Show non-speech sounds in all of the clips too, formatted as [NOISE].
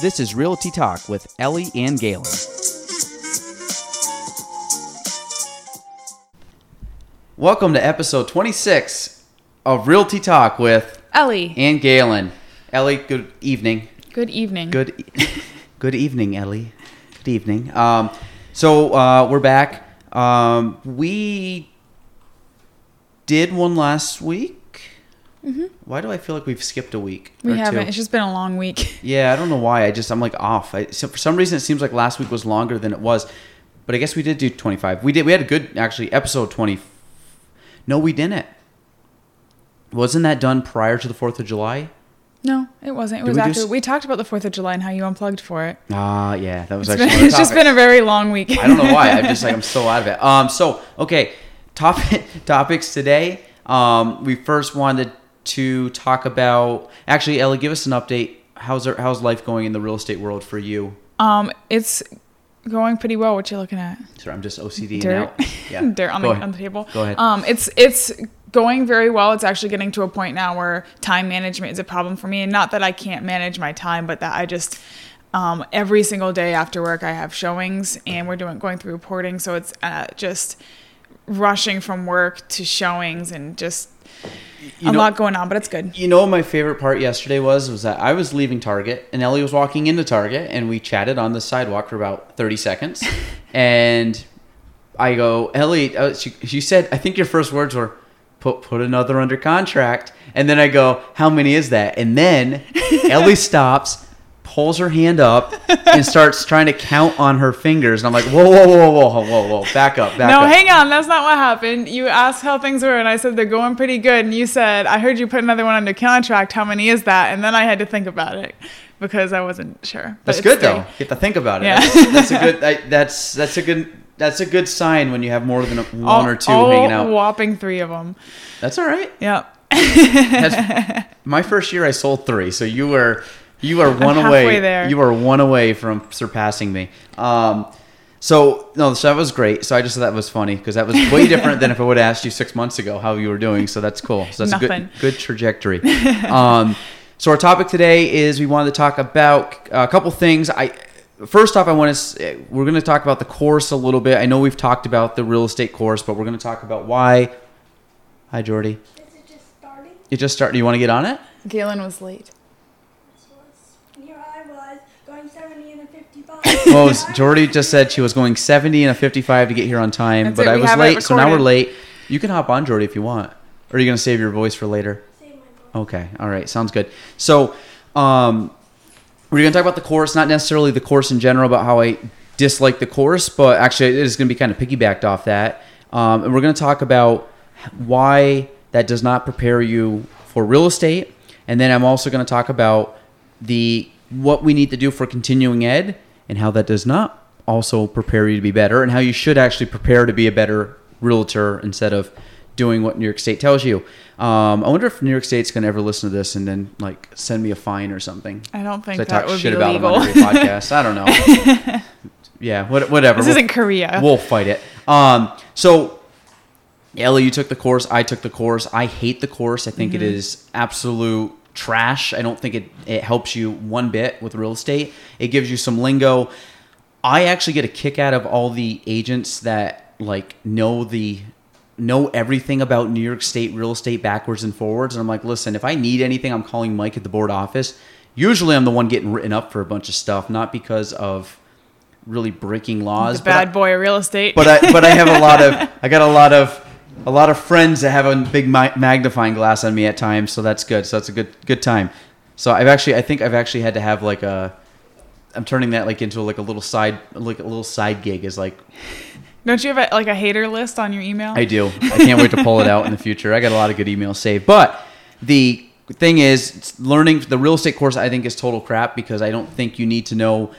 This is Realty Talk with Ellie and Gaelan. Welcome to episode 26 of Realty Talk with Ellie. and Gaelan. Ellie, good evening. Good evening. Good, e- [LAUGHS] good evening, Ellie. Good evening. Um, so uh, we're back. Um, we did one last week. Why do I feel like we've skipped a week? Mm-hmm. We haven't. two? It's just been a long week. [LAUGHS] Yeah, I don't know why. I just I'm like off. I, so for some reason, it seems like last week was longer than it was, but I guess we did do 25. We did. We had a good actually episode 20. No, we didn't. Wasn't that done prior to the Fourth of July? No, it wasn't. It Did was we after. s- we talked about the 4th of July and how you unplugged for it. Ah, yeah, that was It's, actually. been, it's just been a very long week. I don't know why. I'm just like I'm [LAUGHS] so out of it. Um. So okay, topic [LAUGHS] topics today. Um. We first wanted to talk about. Actually, Ellie, give us an update. How's our, how's life going in the real estate world for you? um, it's going pretty well. What you looking at? Sorry, I'm just OCD Dirt. now. [LAUGHS] Yeah. Dirt on Go the ahead. on the table. Go ahead. Um, it's it's going very well. It's actually getting to a point now where time management is a problem for me, and not that I can't manage my time, but that I just um, every single day after work I have showings, and we're doing going through reporting, so it's uh, just rushing from work to showings and just You a know- lot going on, but it's good. You know my favorite part yesterday was was that I was leaving Target and Ellie was walking into Target and we chatted on the sidewalk for about 30 seconds. [LAUGHS] And I go Ellie uh, she, she said I think your first words were put put another under contract. And then I go how many is that? And then [LAUGHS] Ellie stops pulls her hand up and starts trying to count on her fingers and I'm like whoa whoa whoa whoa whoa whoa whoa back up back No, up No, hang on. That's not what happened. You asked how things were, and I said they're going pretty good. And you said, I heard you put another one under contract. How many is that? And then I had to think about it because I wasn't sure. But That's good three. though. You have to think about it. Yeah. That's, that's a good. I, that's that's a good. That's a good sign when you have more than one All- or two hanging out. whopping three of them. That's all right. That's, [LAUGHS] my first year, I sold three, so you were you are one I'm away. there. You are one away from surpassing me. Um, so no, so that was great. So I just thought that was funny because that was way [LAUGHS] different than if I would have asked you six months ago how you were doing. So that's cool. So that's a good good trajectory. [LAUGHS] um, so our topic today is we wanted to talk about a couple things. I first off, I want to we're going to talk about the course a little bit. I know we've talked about the real estate course, but we're going to talk about why. Hi, Jordy. Is it just starting? You just start. Do you want to get on it? Gaelan was late. This was, and here I was going 70 and a 55. Well, Jordy just said she was going 70 and a 55 to get here on time, That's but it, I was late, so now we're late. You can hop on, Jordy, if you want. Or are you going to save your voice for later? Voice. Okay, all right, sounds good. So, um, we're going to talk about the course, not necessarily the course in general, about how I dislike the course, but actually it is going to be kind of piggybacked off that. Um, and we're going to talk about why that does not prepare you for real estate, and then I'm also going to talk about the what we need to do for continuing ed and how that does not also prepare you to be better, and how you should actually prepare to be a better realtor instead of doing what New York State tells you. Um, I wonder if New York State's going to ever listen to this and then like send me a fine or something. I don't think 'Cause I that talk would shit be about them on every podcast. I don't know. [LAUGHS] yeah, what, whatever. this We'll- isn't Korea. We'll fight it. Um, so, Ellie, you took the course. I took the course. I hate the course. I think it is absolute trash. I don't think it, it helps you one bit with real estate. It gives you some lingo. I actually get a kick out of all the agents that like know the know everything about New York State real estate backwards and forwards. And I'm like, listen, if I need anything, I'm calling Mike at the board office. Usually, I'm the one getting written up for a bunch of stuff, not because of really breaking laws. the but I- bad boy of real estate. but I but I have a lot of [LAUGHS] I got a lot of a lot of friends that have a big magnifying glass on me at times, so that's good. So that's a good good time. So I've actually I think I've actually had to have like a I'm turning that like into like a little side like a little side gig is like [LAUGHS] Don't you have a, like a hater list on your email? I do. [LAUGHS] I can't wait to pull it out in the future. I got a lot of good emails saved. But the thing is, learning the real estate course I think is total crap because I don't think you need to know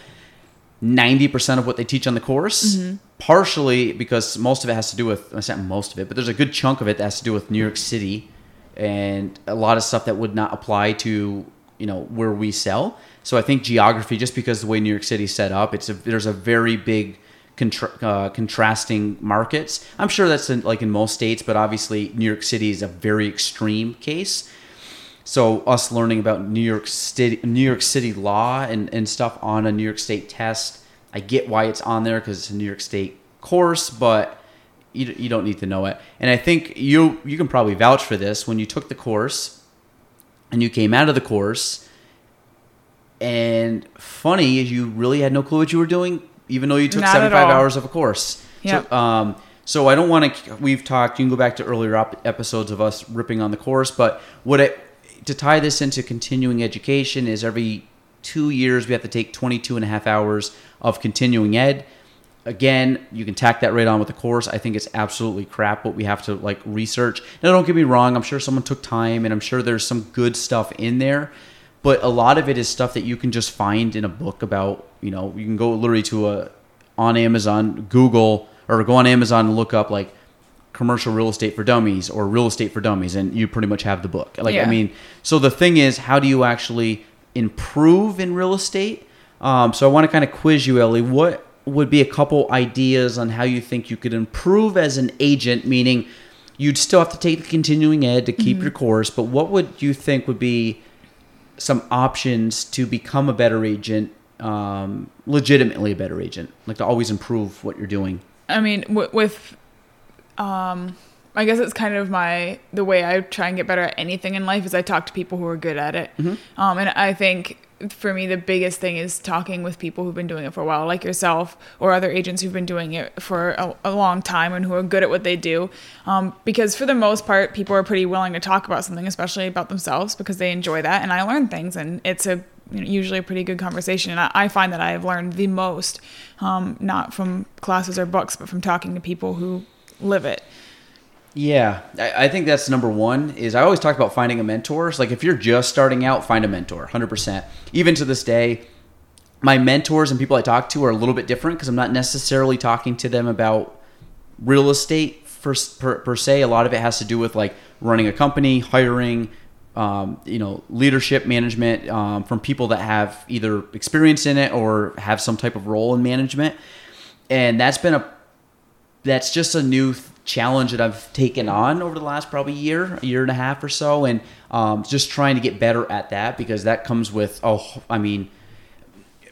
90% of what they teach on the course. Partially because most of it has to do with, I not most of it, but there's a good chunk of it that has to do with New York City and a lot of stuff that would not apply to, you know, where we sell. So I think geography, just because the way New York City's set up, it's a, there's a very big contra- uh, contrasting markets. I'm sure that's in, like in most states, but obviously New York City is a very extreme case. So us learning about New York City, New York City law and, and stuff on a New York State test. I get why it's on there because it's a New York State course, but you, you don't need to know it. And I think you you can probably vouch for this when you took the course and you came out of the course. And funny is you really had no clue what you were doing, even though you took Not 75 hours of a course. Yep. So, um, so I don't want to. We've talked. You can go back to earlier op- episodes of us ripping on the course, but what it to tie this into continuing education is every two years we have to take 22 and a half hours of continuing ed. Again, you can tack that right on with the course. I think it's absolutely crap what we have to like research. Now, don't get me wrong. I'm sure someone took time, and I'm sure there's some good stuff in there. But a lot of it is stuff that you can just find in a book about. You know, you can go literally to a on Amazon, Google, or go on Amazon and look up like commercial real estate for dummies or real estate for dummies and you pretty much have the book. Like i mean so the thing is how do you actually improve in real estate? Um, so i want to kind of quiz you ellie. What would be a couple ideas on how you think you could improve as an agent? Meaning you'd still have to take the continuing ed to keep your course but what would you think would be some options to become a better agent um, legitimately a better agent? Like to always improve what you're doing. I mean, w- with, um, I guess it's kind of my the way I try and get better at anything in life is I talk to people who are good at it. Um, and I think for me the biggest thing is talking with people who've been doing it for a while, like yourself or other agents who've been doing it for a, a long time and who are good at what they do. Um, because for the most part, people are pretty willing to talk about something, especially about themselves, because they enjoy that. And I learn things, and it's a usually a pretty good conversation. And I, I find that I have learned the most, um, not from classes or books, but from talking to people who live it. Yeah, I, I think that's number one. Is I always talk about finding a mentor. It's like if you're just starting out, find a mentor, hundred percent. Even to this day, my mentors and people I talk to are a little bit different because I'm not necessarily talking to them about real estate for, per, per se. A lot of it has to do with like running a company, hiring, um, you know, leadership management um, from people that have either experience in it or have some type of role in management. And that's been a that's just a new th- challenge that I've taken on over the last probably year, a year and a half or so, and um, just trying to get better at that because that comes with oh, I mean,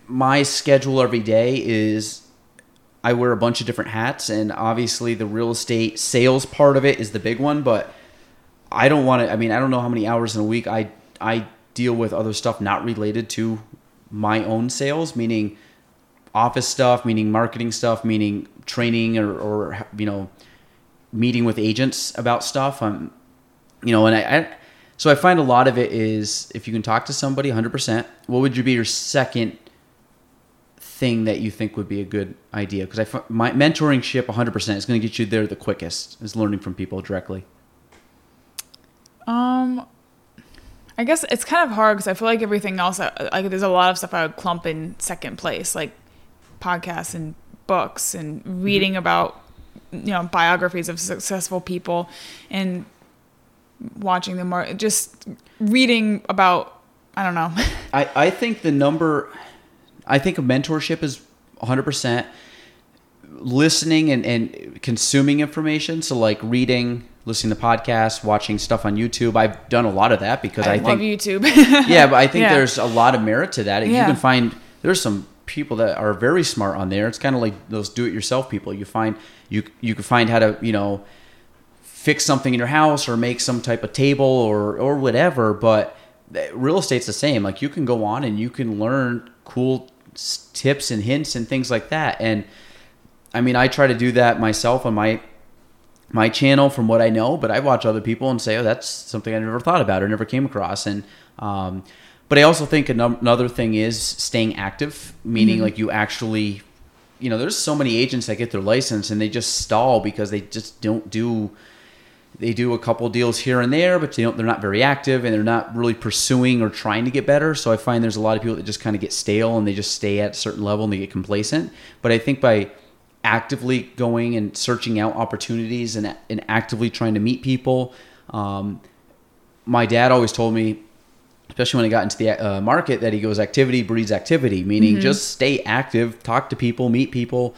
my schedule every day is I wear a bunch of different hats, and obviously the real estate sales part of it is the big one, but I don't want to. I mean, I don't know how many hours in a week I I deal with other stuff not related to my own sales, meaning office stuff, meaning marketing stuff, meaning training or, or you know meeting with agents about stuff. I'm you know, and I, I so I find a lot of it is if you can talk to somebody 100%, what would you be your second thing that you think would be a good idea? Because I my mentoring ship 100% is going to get you there the quickest is learning from people directly. Um, I guess it's kind of hard because I feel like everything else, like there's a lot of stuff I would clump in second place, like podcasts and books and mm-hmm. reading about, you know, biographies of successful people and watching them or just reading about, I don't know. [LAUGHS] I, I think the number, I think a mentorship is 100% listening and, and consuming information. So, like reading, listening to podcasts, watching stuff on YouTube. I've done a lot of that because I, I, love think, YouTube. [LAUGHS] yeah, but I think [LAUGHS] Yeah. there's a lot of merit to that. And you can find, there's some people that are very smart on there. It's kind of like those do it yourself people. You find, you, you can find how to, you know, fix something in your house or make some type of table or or whatever but real estate's the same like you can go on and you can learn cool tips and hints and things like that and i mean i try to do that myself on my my channel from what i know but i watch other people and say oh that's something i never thought about or never came across and um, but i also think another thing is staying active meaning like you actually you know there's so many agents that get their license and they just stall because they just don't do they do a couple deals here and there, but they don't, they're not very active and they're not really pursuing or trying to get better. So I find there's a lot of people that just kind of get stale and they just stay at a certain level and they get complacent. But I think by actively going and searching out opportunities and, and actively trying to meet people, um, my dad always told me, especially when I got into the uh, market, that he goes activity breeds activity, meaning just stay active, talk to people, meet people,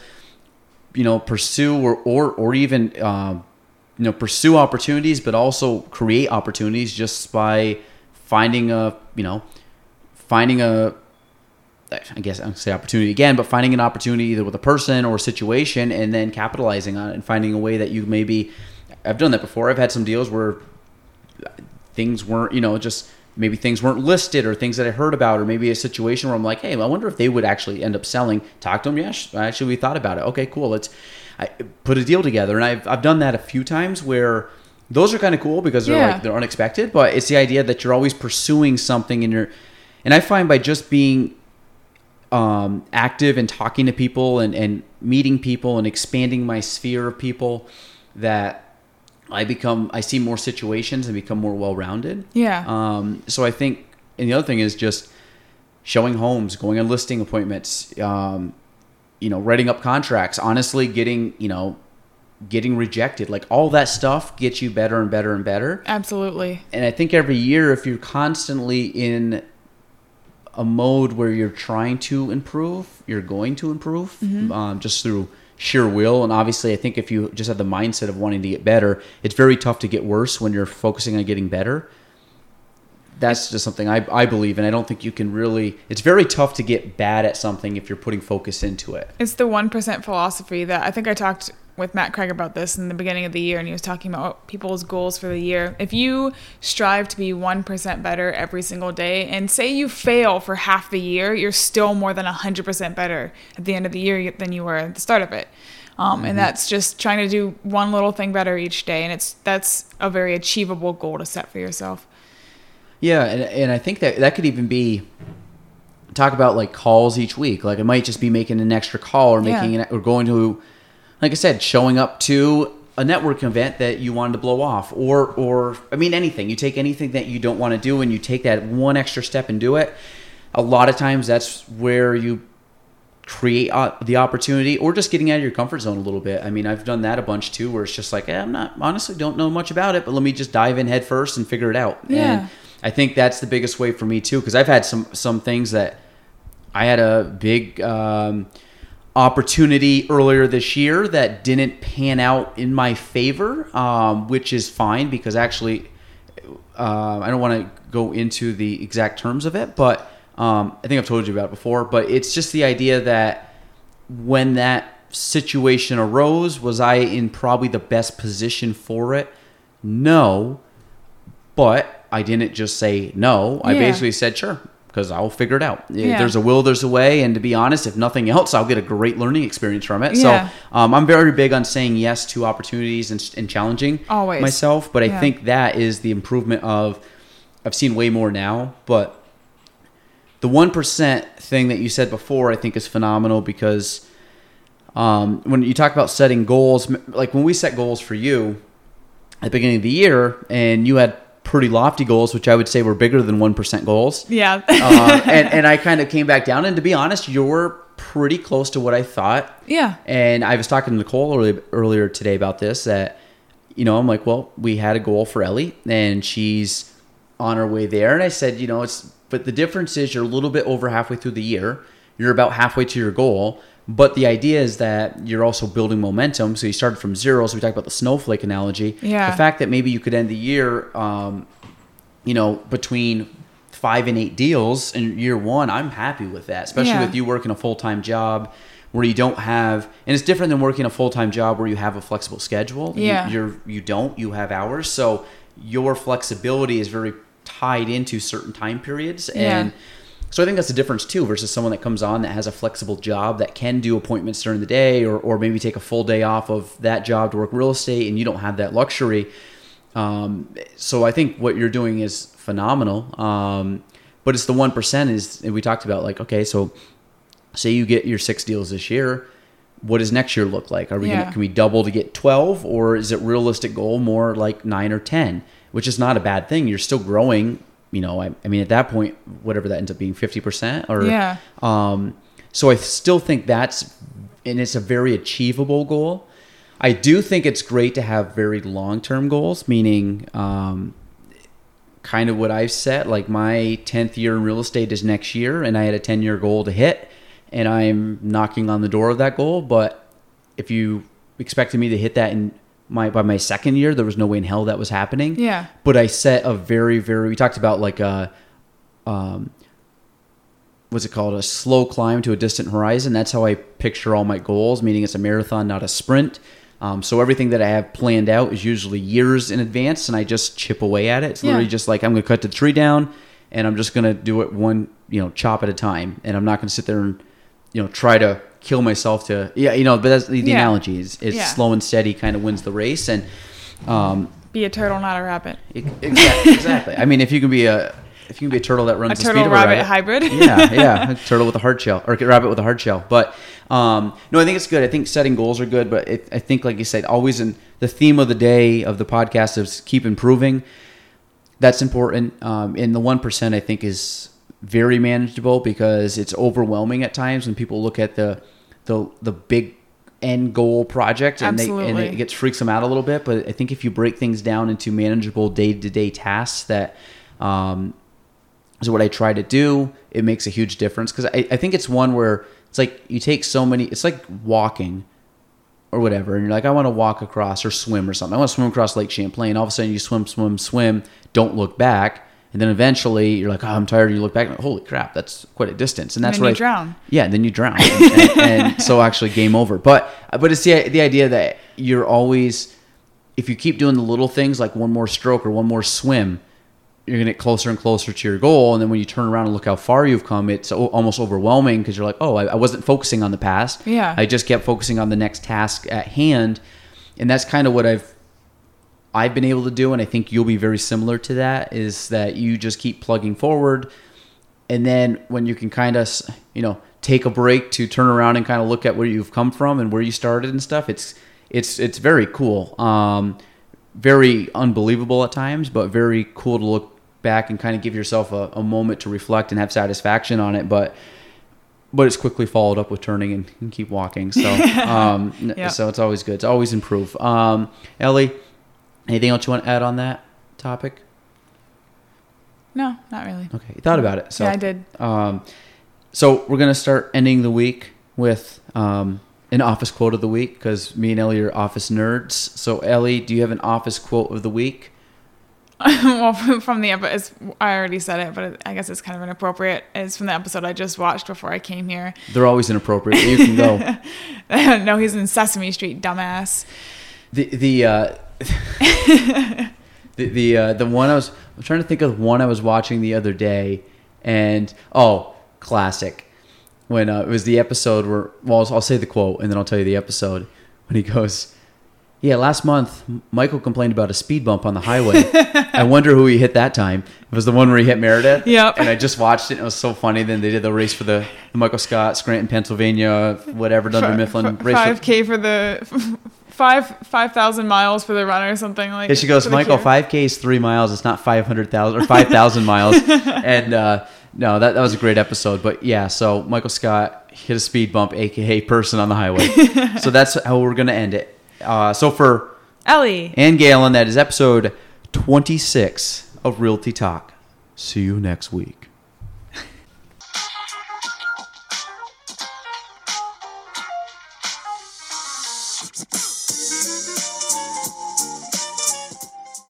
you know, pursue or or or even um, you know pursue opportunities, but also create opportunities just by finding a you know finding a I guess I'm gonna say opportunity again, but finding an opportunity either with a person or a situation and then capitalizing on it and finding a way that you maybe I've done that before. I've had some deals where things weren't, you know, just maybe things weren't listed or things that I heard about or maybe a situation where I'm like, hey, I wonder if they would actually end up selling. Talk to them. Yeah, actually, we thought about it. Okay, cool. Let's I put a deal together. And I've, I've done that a few times where those are kind of cool because they're Yeah. like they're unexpected, but it's the idea that you're always pursuing something and you're and I find by just being um, active and talking to people and, and meeting people and expanding my sphere of people that I become I see more situations and become more well rounded. Yeah. Um, so I think and the other thing is just showing homes, going on listing appointments, um, you know, writing up contracts, honestly getting, you know, getting rejected. Like all that stuff gets you better and better and better Absolutely. and I think every year, if you're constantly in a mode where you're trying to improve, you're going to improve um, just through sheer will. And obviously, I think if you just have the mindset of wanting to get better, it's very tough to get worse when you're focusing on getting better. That's just something I, I believe, and I don't think you can really. It's very tough to get bad at something if you're putting focus into it. It's the 1% philosophy that I think I talked with Matt Craig about this in the beginning of the year, and he was talking about people's goals for the year. If you strive to be 1% better every single day, and say you fail for half the year, you're still more than 100% better at the end of the year than you were at the start of it. Um, And that's just trying to do one little thing better each day, and it's that's a very achievable goal to set for yourself. Yeah, and, and I think that that could even be talk about like calls each week. Like it might just be making an extra call or making Yeah. an, or going to, like I said, showing up to a network event that you wanted to blow off, or or I mean anything. You take anything that you don't want to do and you take that one extra step and do it. A lot of times that's where you create the opportunity or just getting out of your comfort zone a little bit. I mean, I've done that a bunch too, where it's just like, eh, I'm not honestly don't know much about it, but let me just dive in head first and figure it out. Yeah. And I think that's the biggest way for me too, because I've had some some things that I had a big um, opportunity earlier this year that didn't pan out in my favor, um, which is fine because actually uh, I don't want to go into the exact terms of it, but um, I think I've told you about it before. But it's just the idea that when that situation arose, was I in probably the best position for it? No, but I didn't just say no. I Yeah. basically said sure because I'll figure it out. Yeah. there's a will, there's a way. And to be honest, if nothing else, I'll get a great learning experience from it. Yeah. So um, I'm very big on saying yes to opportunities and, and challenging Always. myself. But I Yeah. think that is the improvement of. I've seen way more now, but the one percent thing that you said before, I think, is phenomenal because um, when you talk about setting goals, like when we set goals for you at the beginning of the year, and you had pretty lofty goals, which I would say were bigger than one percent goals. Yeah. uh, and, and I kind of came back down, and to be honest, you're pretty close to what I thought. yeah. And I was talking to Nicole earlier, earlier today about this. That you know, I'm like, well, we had a goal for Ellie, and she's on her way there. And I said, you know, it's but the difference is you're a little bit over halfway through the year. You're about halfway to your goal. But the idea is that you're also building momentum. So you started from zero. So we talked about the snowflake analogy. Yeah. The fact that maybe you could end the year, um, you know, between five and eight deals in year one, I'm happy with that. Especially Yeah. with you working a full time job where you don't have, and it's different than working a full time job where you have a flexible schedule. You- Yeah. you're you don't. You have hours. So your flexibility is very tied into certain time periods Yeah. and. So I think that's the difference too versus someone that comes on that has a flexible job that can do appointments during the day or, or maybe take a full day off of that job to work real estate and you don't have that luxury. Um, so I think what you're doing is phenomenal. Um, but it's the one percent is we talked about like okay, so say you get your six deals this year. What does next year look like? Are we Yeah. gonna, can we double to get twelve, or is it realistic goal more like nine or ten? Which is not a bad thing. You're still growing. You know, I, I mean, at that point, whatever that ends up being, fifty percent, or Yeah. um, so I still think that's, and it's a very achievable goal. I do think it's great to have very long term goals, meaning um, kind of what I've set. Like my 10th year in real estate is next year, and I had a 10 year goal to hit, and I'm knocking on the door of that goal. But if you expected me to hit that in my by my second year, there was no way in hell that was happening. Yeah. But I set a very very. We talked about like a, um, what's it called? A slow climb to a distant horizon. That's how I picture all my goals. Meaning it's a marathon, not a sprint. Um, so everything that I have planned out is usually years in advance, and I just chip away at it. It's literally Yeah. just like I'm going to cut the tree down, and I'm just going to do it one, you know, chop at a time, and I'm not going to sit there and, you know, try to kill myself to, yeah, you know. But that's the, the Yeah. analogy is it's Yeah. slow and steady kind of wins the race, and um, Be a turtle, not a rabbit. exactly, exactly. I mean, if you can be a if you can be a turtle that runs A the turtle speed of a rabbit rabbit, hybrid. [LAUGHS] yeah, yeah, a turtle with a hard shell or a rabbit with a hard shell. But um, no, I think it's good. I think setting goals are good, but it, I think, like you said, always in the theme of the day of the podcast is keep improving. That's important. Um, and the one percent I think is very manageable because it's overwhelming at times when people look at the the the big end goal project and they and it gets freaks them out a little bit. But I think if you break things down into manageable day to day tasks that um, is what I try to do. It makes a huge difference because I, I think it's one where it's like you take so many. It's like walking or whatever, and you're like, I want to walk across or swim or something. I want to swim across Lake Champlain. All of a sudden, you swim, swim, swim. Don't look back, and then eventually you're like, oh, I'm tired. You look back, and holy crap, that's quite a distance, and And that's then what you I- drown. yeah, then you drown, [LAUGHS] and, and, and so actually game over. But but it's the the idea that you're always if you keep doing the little things like one more stroke or one more swim, you're gonna get closer and closer to your goal. And then when you turn around and look how far you've come, it's almost overwhelming because you're like, oh, I, I wasn't focusing on the past. Yeah. I just kept focusing on the next task at hand, and that's kind of what I've I've been able to do, and I think you'll be very similar to that. Is that you just keep plugging forward, and then when you can kind of you know take a break to turn around and kind of look at where you've come from and where you started and stuff, it's it's it's very cool. Um, very unbelievable at times, but very cool to look back and kind of give yourself a, a moment to reflect and have satisfaction on it. But but it's quickly followed up with turning and, and keep walking. So [LAUGHS] um, so it's always good. It's always improve. Um, Ellie, anything else you want to add on that topic? No, not really. Okay, you thought about it. So yeah, I did. um, so we're gonna start ending the week with um, an office quote of the week because me and Ellie are office nerds. So Ellie, do you have an office quote of the week? [LAUGHS] well, from from the episode, I already said it, but I guess it's kind of inappropriate. It's from the episode I just watched before I came here. They're always inappropriate. You can go. [LAUGHS] no, he's in Sesame Street, dumbass. The the uh, [LAUGHS] the the uh, the one I was I'm trying to think of one I was watching the other day, and oh, classic. When uh, it was the episode where well, I'll, I'll say the quote and then I'll tell you the episode when he goes, "Yeah, last month Michael complained about a speed bump on the highway. [LAUGHS] I wonder who he hit that time. It was the one where he hit Meredith. Yep. And I just watched it. and It was so funny. Then they did the race for the, the Michael Scott, Scranton, Pennsylvania, whatever, Dunder Mifflin race. Five k for the five five thousand miles for the run or something like. Yeah, she goes, Michael, five K is three miles. It's not five hundred thousand or five thousand miles. [LAUGHS] And uh, no, that that was a great episode. But yeah, so Michael Scott hit a speed bump, aka person on the highway. [LAUGHS] so that's how we're gonna end it. Uh, so for Ellie. and Gaelan, that is episode twenty six of Realty Talk. See you next week.